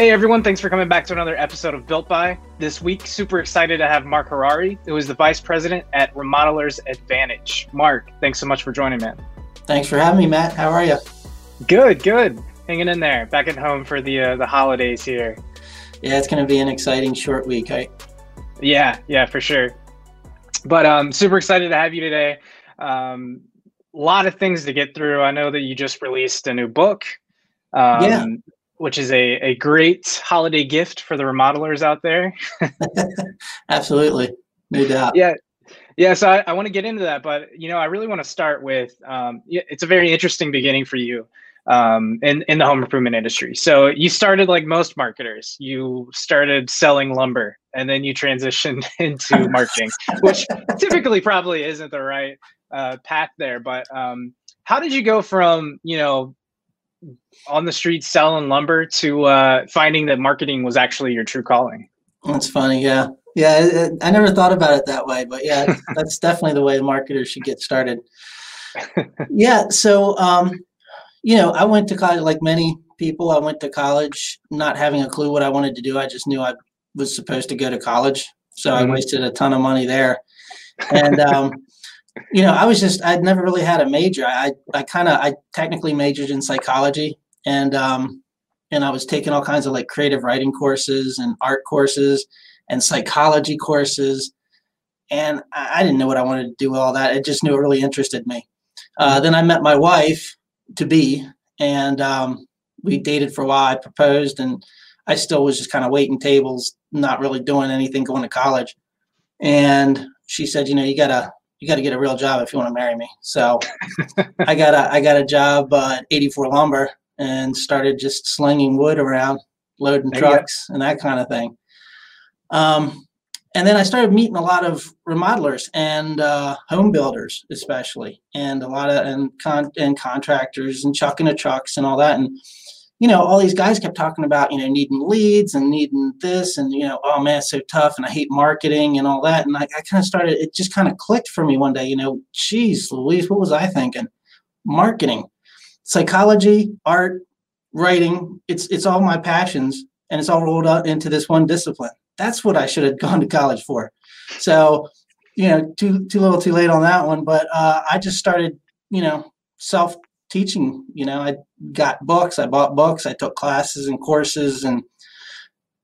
Hey everyone, thanks for coming back to another episode of Built By. This week, super excited to have Mark Harari, who is the Vice President at Remodelers Advantage. Mark, thanks so much for joining, man. Thanks for having me, Matt. How are you? Good, good. Hanging in there. Back at home for the uh, the holidays here. Yeah, it's going to be an exciting short week, right? Yeah, yeah, for sure. But um, super excited to have you today. Um, a lot of things to get through. I know that you just released a new book. Um, yeah which is a, a great holiday gift for the remodelers out there. Absolutely. No doubt. Yeah. Yeah. So I, I want to get into that, but you know, I really want to start with, um, it's a very interesting beginning for you um, in, in the home improvement industry. So you started like most marketers, you started selling lumber and then you transitioned into marketing, which typically probably isn't the right uh, path there. But um, how did you go from, you know, on the street selling lumber to uh, finding that marketing was actually your true calling. That's funny. Yeah. Yeah. It, it, I never thought about it that way, but yeah, that's definitely the way a marketer should get started. yeah. So, um, you know, I went to college like many people. I went to college not having a clue what I wanted to do. I just knew I was supposed to go to college. So mm-hmm. I wasted a ton of money there. And, um, you know, I was just I'd never really had a major. I I kind of I technically majored in psychology and um and I was taking all kinds of like creative writing courses and art courses and psychology courses. And I, I didn't know what I wanted to do with all that. I just knew it really interested me. Uh, then I met my wife to be, and um, we dated for a while. I proposed, and I still was just kind of waiting tables, not really doing anything, going to college. And she said, you know, you gotta you got to get a real job if you want to marry me. So I got a I got a job uh, at 84 Lumber and started just slinging wood around, loading trucks and that kind of thing. Um, and then I started meeting a lot of remodelers and uh, home builders, especially, and a lot of and con- and contractors and chucking the trucks and all that. And you know, all these guys kept talking about, you know, needing leads and needing this and, you know, oh man, it's so tough and I hate marketing and all that. And I, I kind of started, it just kind of clicked for me one day, you know, geez, Louise, what was I thinking? Marketing, psychology, art, writing, it's it's all my passions and it's all rolled up into this one discipline. That's what I should have gone to college for. So, you know, too too little too late on that one. But uh, I just started, you know, self teaching. You know, I got books, I bought books, I took classes and courses, and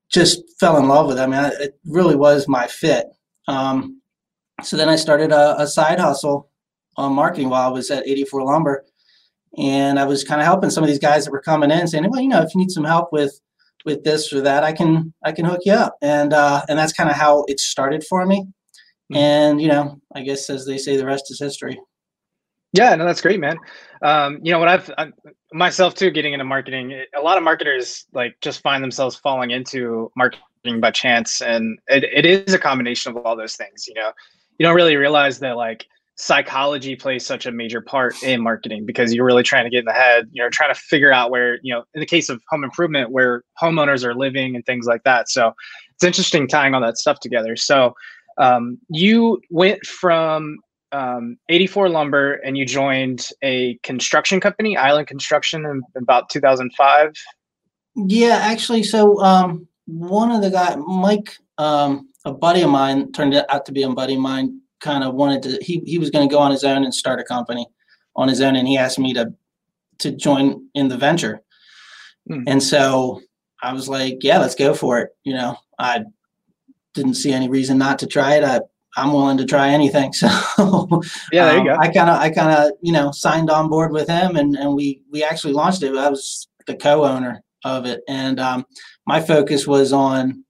just fell in love with it. I mean, it really was my fit. Um, so then I started a, a, side hustle on marketing while I was at 84 Lumber, and I was kind of helping some of these guys that were coming in, saying, "Well, you know, if you need some help with with this or that, I can I can hook you up." And uh, and that's kind of how it started for me. Mm-hmm. And you know, I guess as they say, the rest is history. Yeah, no, that's great, man. Um, you know what I've I, myself too getting into marketing. A lot of marketers like just find themselves falling into marketing by chance, and it, it is a combination of all those things. You know, you don't really realize that like psychology plays such a major part in marketing because you're really trying to get in the head. You know, trying to figure out where you know, in the case of home improvement, where homeowners are living and things like that. So it's interesting tying all that stuff together. So um, you went from um, 84 Lumber and you joined a construction company, Island Construction, in, about 2005. Yeah, actually, so um, one of the guy, Mike, um, a buddy of mine, turned out to be a buddy of mine. Kind of wanted to. He he was going to go on his own and start a company on his own, and he asked me to to join in the venture. Hmm. And so I was like, yeah, let's go for it. You know, I didn't see any reason not to try it. I I'm willing to try anything. So yeah, there you um, go. I kind of, I kind of, you know, signed on board with him, and and we we actually launched it. I was the co-owner of it, and um, my focus was on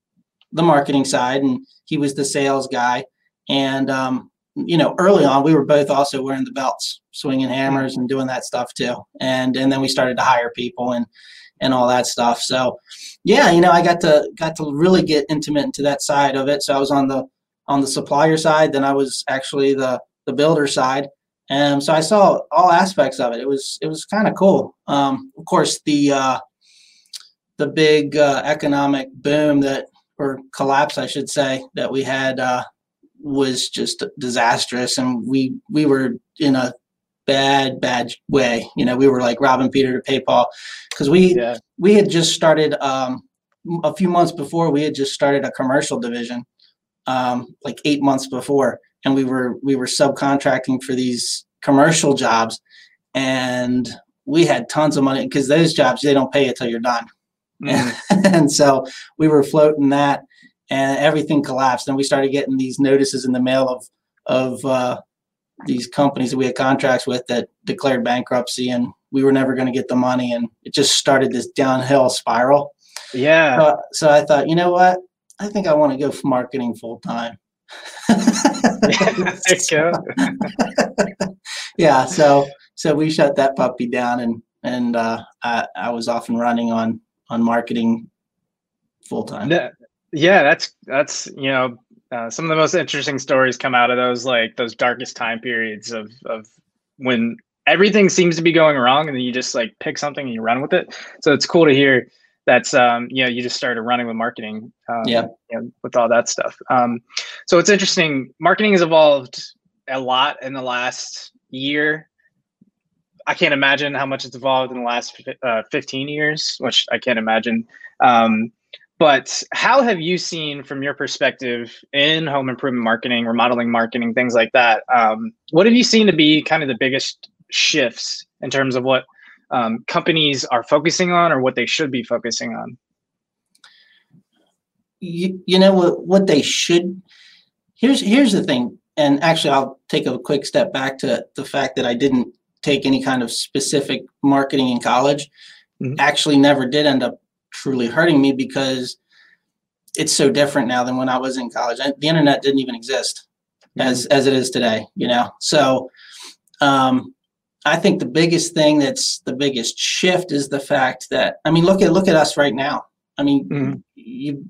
the marketing side, and he was the sales guy. And um, you know, early on, we were both also wearing the belts, swinging hammers, and doing that stuff too. And and then we started to hire people and and all that stuff. So yeah, you know, I got to got to really get intimate into that side of it. So I was on the on the supplier side then I was actually the the builder side. And so I saw all aspects of it. It was it was kind of cool. Um, of course, the uh, the big uh, economic boom that or collapse, I should say, that we had uh, was just disastrous, and we we were in a bad bad way. You know, we were like robbing Peter to pay Paul because we yeah. we had just started um, a few months before we had just started a commercial division, um, like eight months before, and we were we were subcontracting for these commercial jobs, and we had tons of money because those jobs they don't pay you till you're done, mm. and so we were floating that, and everything collapsed, and we started getting these notices in the mail of of uh, these companies that we had contracts with that declared bankruptcy and we were never going to get the money and it just started this downhill spiral. Yeah. So, so i thought you know what i think i want to go for marketing full time yeah so so we shut that puppy down and and uh, I, I was off and running on on marketing full time yeah that's that's you know uh, some of the most interesting stories come out of those like those darkest time periods of of when everything seems to be going wrong and then you just like pick something and you run with it. So it's cool to hear that's um you know you just started running with marketing um, yeah. you know, with all that stuff. Um so it's interesting. Marketing has evolved a lot in the last year. I can't imagine how much it's evolved in the last uh, 15 years which i can't imagine. Um but how have you seen, from your perspective, in home improvement marketing, remodeling marketing, things like that? Um, what have you seen to be kind of the biggest shifts in terms of what um, companies are focusing on or what they should be focusing on? You, you know what what they should here's here's the thing and actually I'll take a quick step back to the fact that I didn't take any kind of specific marketing in college mm-hmm. actually never did end up truly hurting me because it's so different now than when I was in college. the internet didn't even exist mm-hmm. as as it is today, you know. So um, I think the biggest thing that's the biggest shift is the fact that I mean, look at look at us right now. I mean, mm-hmm. you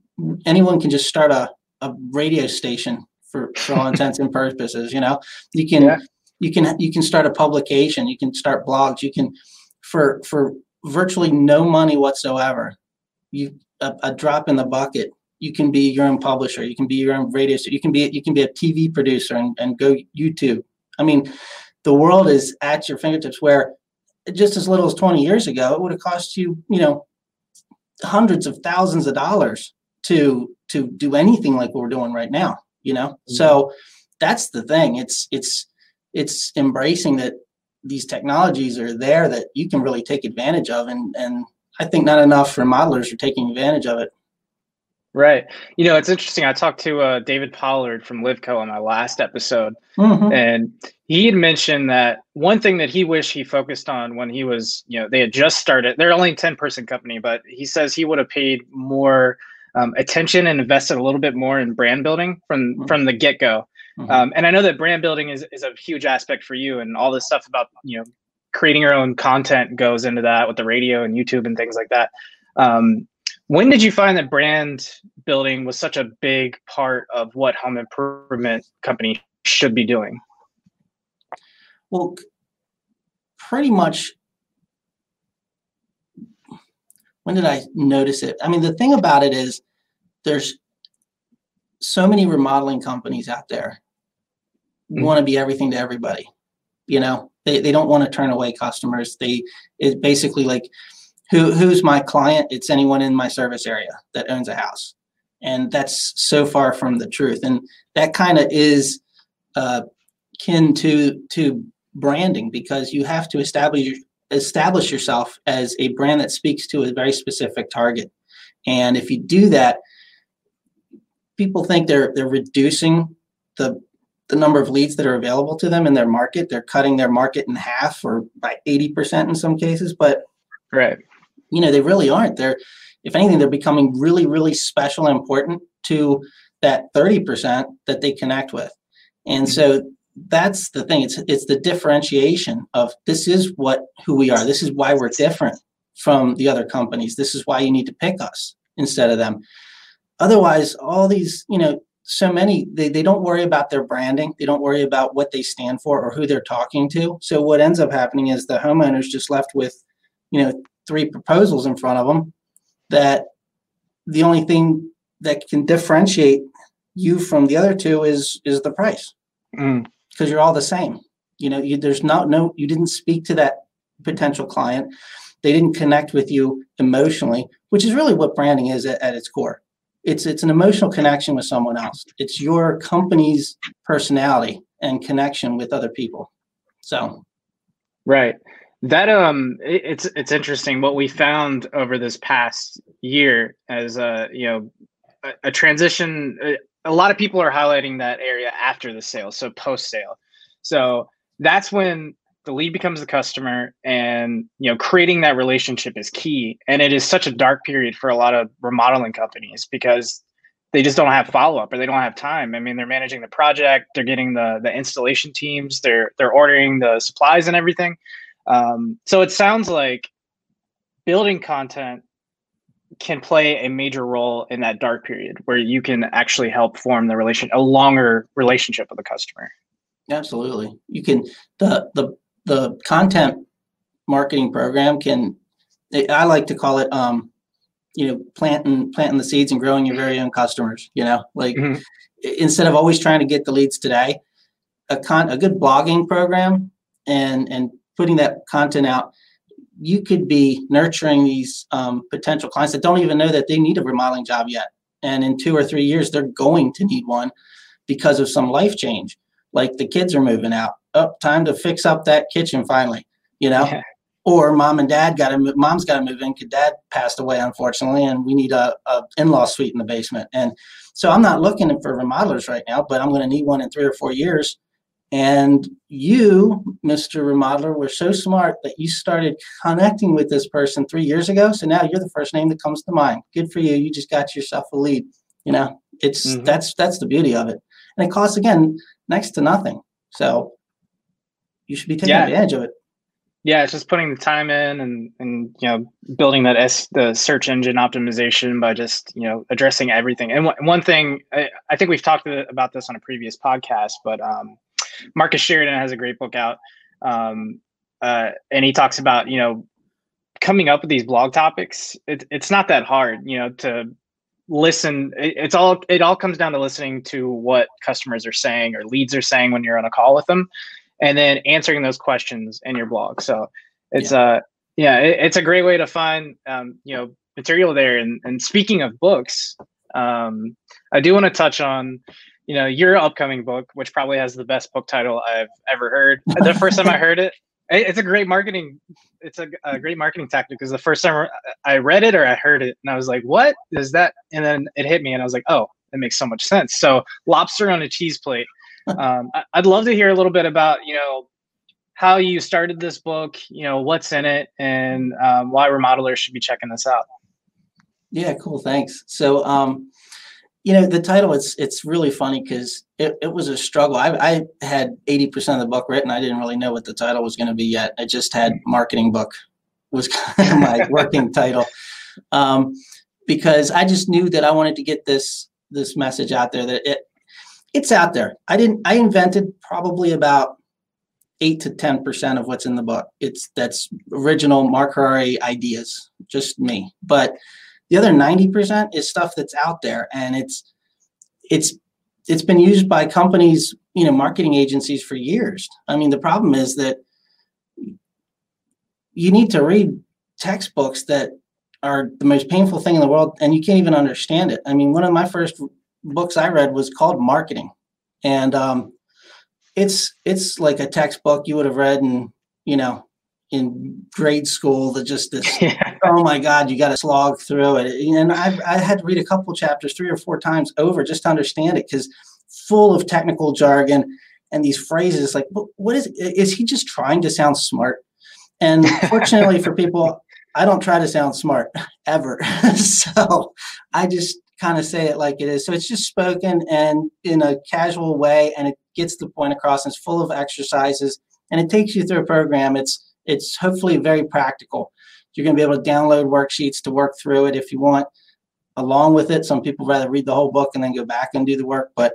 anyone can just start a, a radio station for, for all intents and purposes. You know, you can yeah. you can you can start a publication, you can start blogs, you can for for virtually no money whatsoever you a, a, drop in the bucket you can be your own publisher you can be your own radio you can be you can be a tv producer and, and go youtube i mean the world is at your fingertips where just as little as 20 years ago it would have cost you you know hundreds of thousands of dollars to to do anything like what we're doing right now you know mm-hmm. so that's the thing it's it's it's embracing that these technologies are there that you can really take advantage of and and I think not enough remodelers are taking advantage of it. Right. You know, it's interesting. I talked to uh, David Pollard from Livco on my last episode, mm-hmm. and he had mentioned that one thing that he wished he focused on when he was, you know, they had just started. They're only a ten person company, but he says he would have paid more um, attention and invested a little bit more in brand building from mm-hmm. from the get go. Mm-hmm. Um, and I know that brand building is is a huge aspect for you, and all this stuff about you know creating your own content goes into that with the radio and YouTube and things like that. Um, when did you find that brand building was such a big part of what home improvement company should be doing? Well, pretty much. When did I notice it? I mean, the thing about it is there's so many remodeling companies out there mm-hmm. want to be everything to everybody. You know, they, they don't want to turn away customers. They it's basically like who who's my client? It's anyone in my service area that owns a house. And that's so far from the truth. And that kind of is uh, kin to to branding because you have to establish establish yourself as a brand that speaks to a very specific target. And if you do that, people think they're they're reducing the the number of leads that are available to them in their market. They're cutting their market in half or by 80% in some cases, but right. You know, they really aren't. They're if anything, they're becoming really, really special and important to that 30% that they connect with. And mm-hmm. so that's the thing. It's it's the differentiation of this is what who we are. This is why we're different from the other companies. This is why you need to pick us instead of them. Otherwise, all these, you know, so many they, they don't worry about their branding they don't worry about what they stand for or who they're talking to so what ends up happening is the homeowner's just left with you know three proposals in front of them that the only thing that can differentiate you from the other two is is the price because mm. you're all the same you know you, there's not no you didn't speak to that potential client they didn't connect with you emotionally, which is really what branding is at, at its core. It's it's an emotional connection with someone else. It's your company's personality and connection with other people. So, right. That um, it, it's it's interesting what we found over this past year as a you know a, a transition. A, a lot of people are highlighting that area after the sale, so post sale. So that's when the lead becomes the customer and you know creating that relationship is key and it is such a dark period for a lot of remodeling companies because they just don't have follow-up or they don't have time i mean they're managing the project they're getting the the installation teams they're they're ordering the supplies and everything um, so it sounds like building content can play a major role in that dark period where you can actually help form the relation a longer relationship with the customer. Absolutely. You can the the the content marketing program can i like to call it um you know planting planting the seeds and growing your very own customers you know? Like mm-hmm. instead of always trying to get the leads today a con a good blogging program and and putting that content out you could be nurturing these um, potential clients that don't even know that they need a remodeling job yet and in two or three years they're going to need one because of some life change like the kids are moving out oh, time to fix up that kitchen finally, you know? Yeah. Or mom and dad got to move, mom's got to move in because dad passed away, unfortunately, and we need a, a in-law suite in the basement. And so I'm not looking for remodelers right now, but I'm going to need one in three or four years. And you, Mr. Remodeler, were so smart that you started connecting with this person three years ago. So now you're the first name that comes to mind. Good for you. You just got yourself a lead. You know, it's mm-hmm. that's that's the beauty of it. And it costs again next to nothing. So you should be taking yeah. advantage of it. Yeah, it's just putting the time in and and you know building that S the search engine optimization by just you know addressing everything. And w- one thing I, I, think we've talked about this on a previous podcast, but um, Marcus Sheridan has a great book out, um, uh, and he talks about you know coming up with these blog topics. It, it's not that hard, you know, to listen. It, it's all it all comes down to listening to what customers are saying or leads are saying when you're on a call with them and then answering those questions in your blog. So it's yeah. uh yeah, it, it's a great way to find um, you know material there. And and speaking of books, um, I do want to touch on you know your upcoming book, which probably has the best book title I've ever heard. the first time I heard it, it's a great marketing. It's a, a great marketing tactic because the first time I read it or I heard it, and I was like, "What is that?" And then it hit me, and I was like, "Oh, it makes so much sense." So, lobster on a cheese plate um, I'd love to hear a little bit about you know how you started this book, you know what's in it, and um, why remodelers should be checking this out. Yeah, cool. Thanks. So, um, you know, the title it's it's really funny because it, it was a struggle. I, I had eighty percent of the book written. I didn't really know what the title was going to be yet. I just had marketing book was kind of my working title um, because I just knew that I wanted to get this this message out there that it it's out there. I didn't. I invented probably about eight to ten percent of what's in the book. It's that's original Mark Harari ideas, just me. But the other ninety percent is stuff that's out there, and it's it's it's been used by companies, you know, marketing agencies for years. I mean, the problem is that you need to read textbooks that are the most painful thing in the world, and you can't even understand it. I mean, one of my first books I read was called Marketing, and um, it's it's like a textbook you would have read in you know in grade school that just this yeah. Oh my god you got to slog through it and I, I had to read a couple chapters three or four times over just to understand it because full of technical jargon and these phrases like what is is he just trying to sound smart and fortunately for people i don't try to sound smart ever so i just kind of say it like it is. So it's just spoken and in a casual way, and it gets the point across. And it's full of exercises, and it takes you through a program. It's it's hopefully very practical. You're going to be able to download worksheets to work through it if you want. Along with it, some people rather read the whole book and then go back and do the work, but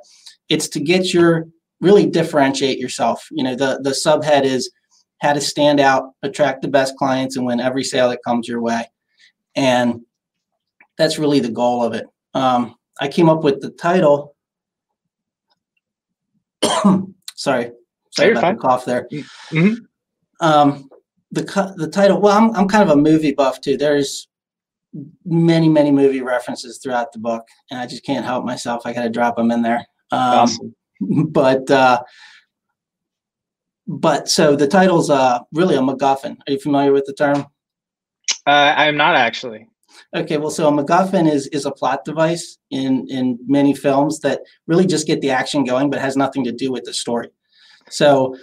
it's to get your really differentiate yourself. You know, the the subhead is how to stand out, attract the best clients, and win every sale that comes your way. And that's really the goal of it um, I came up with the title. sorry, sorry about fine. the cough there. Mm-hmm. Um, the the title. Well, I'm I'm kind of a movie buff too. There's many many movie references throughout the book, and I just can't help myself. I got to drop them in there. Um, awesome. But uh, but so the title's uh, really a MacGuffin. Are you familiar with the term? Uh, I'm not actually. Okay, well, so a MacGuffin is is a plot device in in many films that really just get the action going, but has nothing to do with the story. So,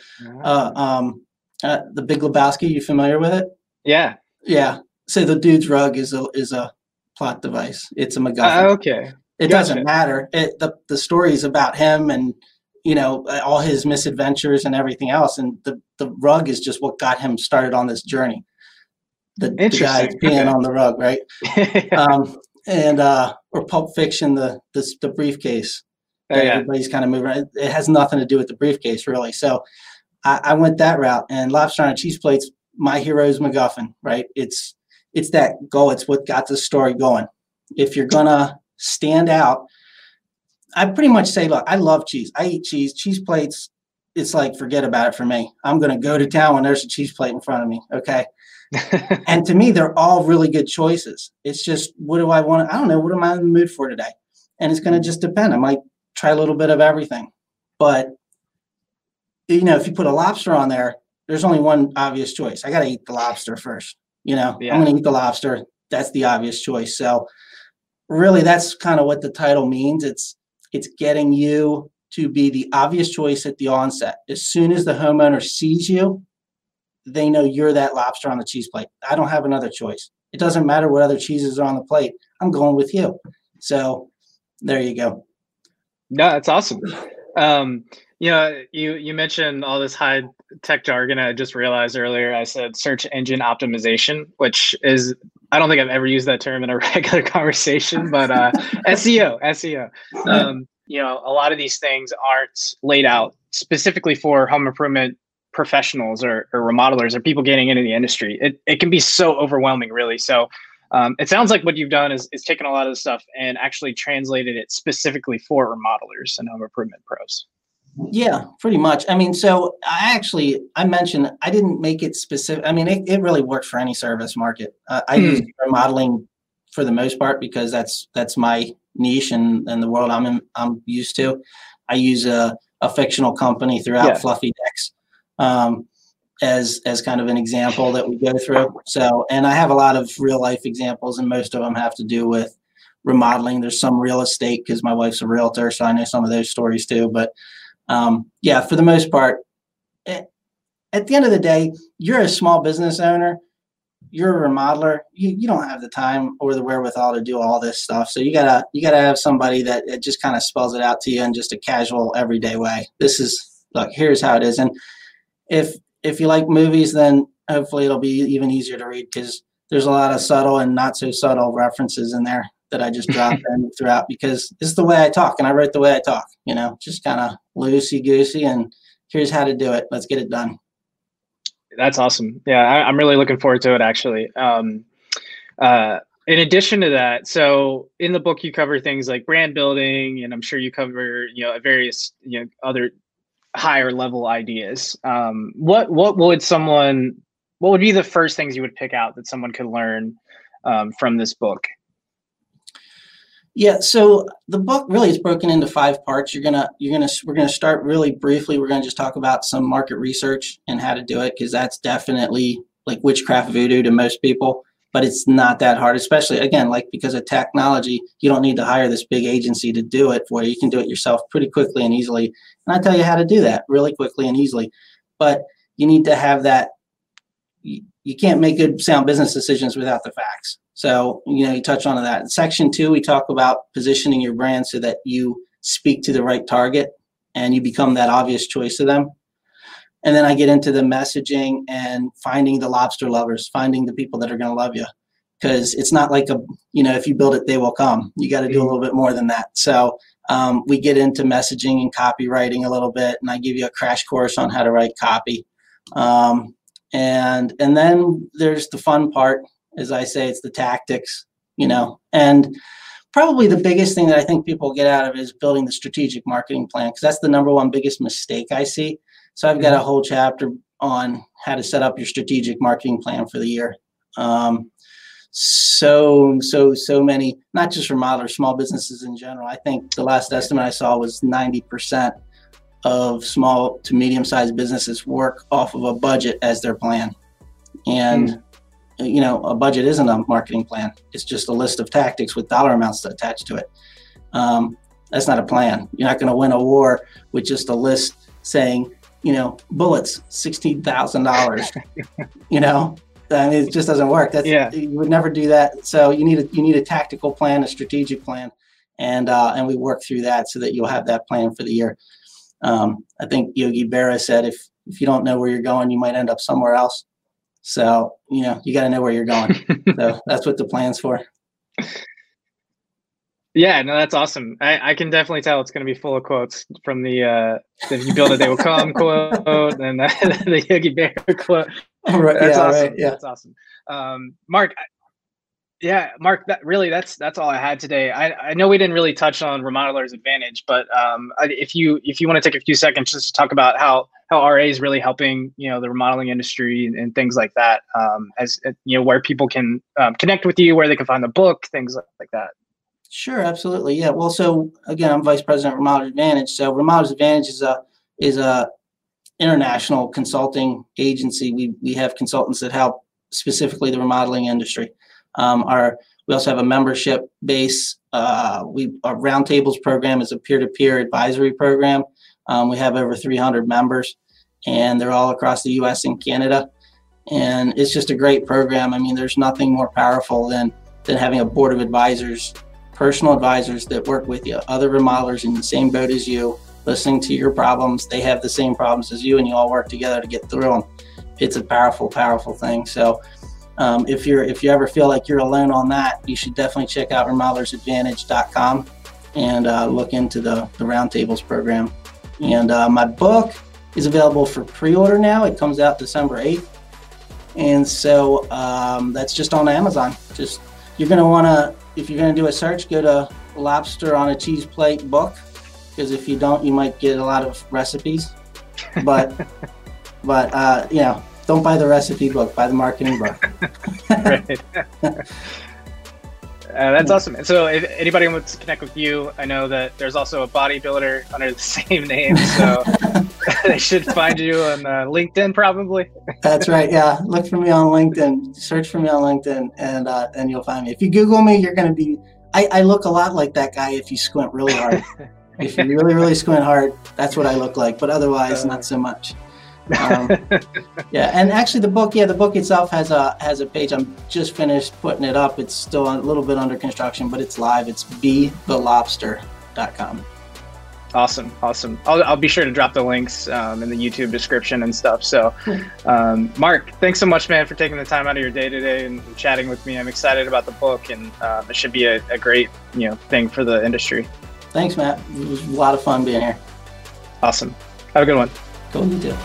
uh, um, uh, the Big Lebowski, you familiar with it? Yeah. Yeah. So the dude's rug is a is a plot device. It's a MacGuffin. Uh, okay. It gotcha. doesn't matter. It, the the story is about him and you know all his misadventures and everything else, and the the rug is just what got him started on this journey the, the guy peeing okay. on the rug, right? um, and uh, or Pulp Fiction, the the, the briefcase. Oh, yeah. Everybody's kind of moving. It has nothing to do with the briefcase, really. So I, I went that route. And lobster on a cheese plate's my hero's MacGuffin, right? It's it's that goal. It's what got the story going. If you're gonna stand out, I pretty much say, look, I love cheese. I eat cheese. Cheese plates. It's like forget about it for me. I'm gonna go to town when there's a cheese plate in front of me. Okay and to me, they're all really good choices. It's just, what do I want? I don't know. What am I in the mood for today? And it's going to mm. just depend. I might try a little bit of everything. But, you know, if you put a lobster on there, there's only one obvious choice. I got to eat the lobster first. You know, yeah. I'm going to eat the lobster. That's the obvious choice. So, really, that's kind of what the title means. It's it's getting you to be the obvious choice at the onset. As soon as the homeowner sees you, they know you're that lobster on the cheese plate. I don't have another choice. It doesn't matter what other cheeses are on the plate. I'm going with you. So there you go. No, that's awesome. Um, you know, you you mentioned all this high tech jargon. I just realized earlier I said search engine optimization, which is I don't think I've ever used that term in a regular conversation, but uh, SEO, SEO. Um, you know, a lot of these things aren't laid out specifically for home improvement professionals or, or remodelers or people getting into the industry. It, it can be so overwhelming, really. So um, it sounds like what you've done is, is taken a lot of the stuff and actually translated it specifically for remodelers and home improvement pros. Yeah, pretty much. I mean, so I actually I mentioned I didn't make it specific. I mean, it, it really worked for any service market. Uh, I hmm. use remodeling for the most part because that's that's my niche and, and the world I'm in, I'm used to. I use a, a fictional company throughout yeah. Fluffy Decks um, as as kind of an example that we go through. So, and I have a lot of real life examples, and most of them have to do with remodeling. There's some real estate because my wife's a realtor, so I know some of those stories too. But um, yeah, for the most part, at the end of the day, you're a small business owner. You're a remodeler. You, you don't have the time or the wherewithal to do all this stuff. So you gotta you gotta have somebody that it just kind of spells it out to you in just a casual, everyday way. This is look. Here's how it is, and if if you like movies, then hopefully it'll be even easier to read because there's a lot of subtle and not so subtle references in there that I just dropped in throughout because this is the way I talk and I write the way I talk, you know, just kind of loosey goosey and here's how to do it. Let's get it done. That's awesome. Yeah, I, am really looking forward to it actually. Um, uh, in addition to that, so in the book you cover things like brand building, and I'm sure you cover you know various you know other higher level ideas um, what what would someone what would be the first things you would pick out that someone could learn um, from this book yeah so the book really is broken into five parts you're gonna you're gonna we're gonna start really briefly we're gonna just talk about some market research and how to do it because that's definitely like witchcraft voodoo to most people but it's not that hard, especially again, like because of technology, you don't need to hire this big agency to do it for you. You can do it yourself pretty quickly and easily. And I tell you how to do that really quickly and easily. But you need to have that. You, can't make good sound business decisions without the facts. So, you know, you touch on that. In section two, we talk about positioning your brand so that you speak to the right target and you become that obvious choice to them and then I get into the messaging and finding the lobster lovers, finding the people that are going to love you. Because it's not like a, you know, if you build it, they will come. You got to do a little bit more than that. So um, we get into messaging and copywriting a little bit, and I give you a crash course on how to write copy. Um, and and then there's the fun part, as I say, it's the tactics, you know. And probably the biggest thing that I think people get out of it is building the strategic marketing plan, because that's the number one biggest mistake I see so I've got a whole chapter on how to set up your strategic marketing plan for the year. Um, so so so many not just for remodelers small businesses in general i think the last estimate i saw was 90% of small to medium sized businesses work off of a budget as their plan and mm. you know a budget isn't a marketing plan it's just a list of tactics with dollar amounts attached to it um, that's not a plan you're not going to win a war with just a list saying you know bullets $16000 you know I mean, it just doesn't work. That's yeah. you would never do that. So you need a you need a tactical plan, a strategic plan, and uh, and we work through that so that you'll have that plan for the year. Um, I think Yogi Berra said if if you don't know where you're going, you might end up somewhere else. So you know you got to know where you're going. so that's what the plan's for. Yeah, no, that's awesome. I, I can definitely tell it's going to be full of quotes from the uh, "If you build it, they will come" quote, and the, the Yogi Berra quote. right. That's yeah, awesome. Right. Yeah. That's awesome. Um, Mark, yeah, Mark, that really that's that's all I had today. I, I know we didn't really touch on remodelers advantage, but um, if you if you want to take a few seconds just to talk about how how RA is really helping you know the remodeling industry and, and things like that, um, as you know where people can um, connect with you, where they can find the book, things like that. Sure, absolutely. Yeah. Well, so again, I'm vice president of Remodelers Advantage. So Remodelers Advantage is a is a international consulting agency. We we have consultants that help specifically the remodeling industry. Um, our we also have a membership base. Uh, we our roundtables program is a peer-to-peer advisory program. Um, we have over 300 members, and they're all across the U.S. and Canada. And it's just a great program. I mean, there's nothing more powerful than than having a board of advisors, personal advisors that work with you, other remodelers in the same boat as you, listening to your problems. They have the same problems as you, and you all work together to get through them. It's a powerful, powerful thing. So, um, if you're if you ever feel like you're alone on that, you should definitely check out remodelersadvantage.com and uh, look into the the roundtables program. And uh, my book is available for pre-order now. It comes out December eighth, and so um, that's just on Amazon. Just you're going to want to if you're going to do a search, go to lobster on a cheese plate book because if you don't, you might get a lot of recipes. But but uh, you know, don't buy the recipe book, buy the marketing book. right. Uh, that's awesome. And so, if anybody wants to connect with you, I know that there's also a bodybuilder under the same name, so they should find you on uh, LinkedIn, probably. that's right. Yeah, look for me on LinkedIn. Search for me on LinkedIn, and uh, and you'll find me. If you Google me, you're going to be. I, I look a lot like that guy if you squint really hard if you really, really squint hard, that's what I look like. But otherwise, not so much. Um, yeah, and actually, the book, yeah, the book itself has a has a page. I'm just finished putting it up. It's still a little bit under construction, but it's live. It's bethelobster.com. Awesome, awesome. I'll, I'll be sure to drop the links um, in the YouTube description and stuff. So, um, Mark, thanks so much, man, for taking the time out of your day today and, chatting with me. I'm excited about the book, and uh, it should be a, a great, you know, thing for the industry. Thanks, Matt. It was a lot of fun being here. Awesome. Have a good one. Go you too.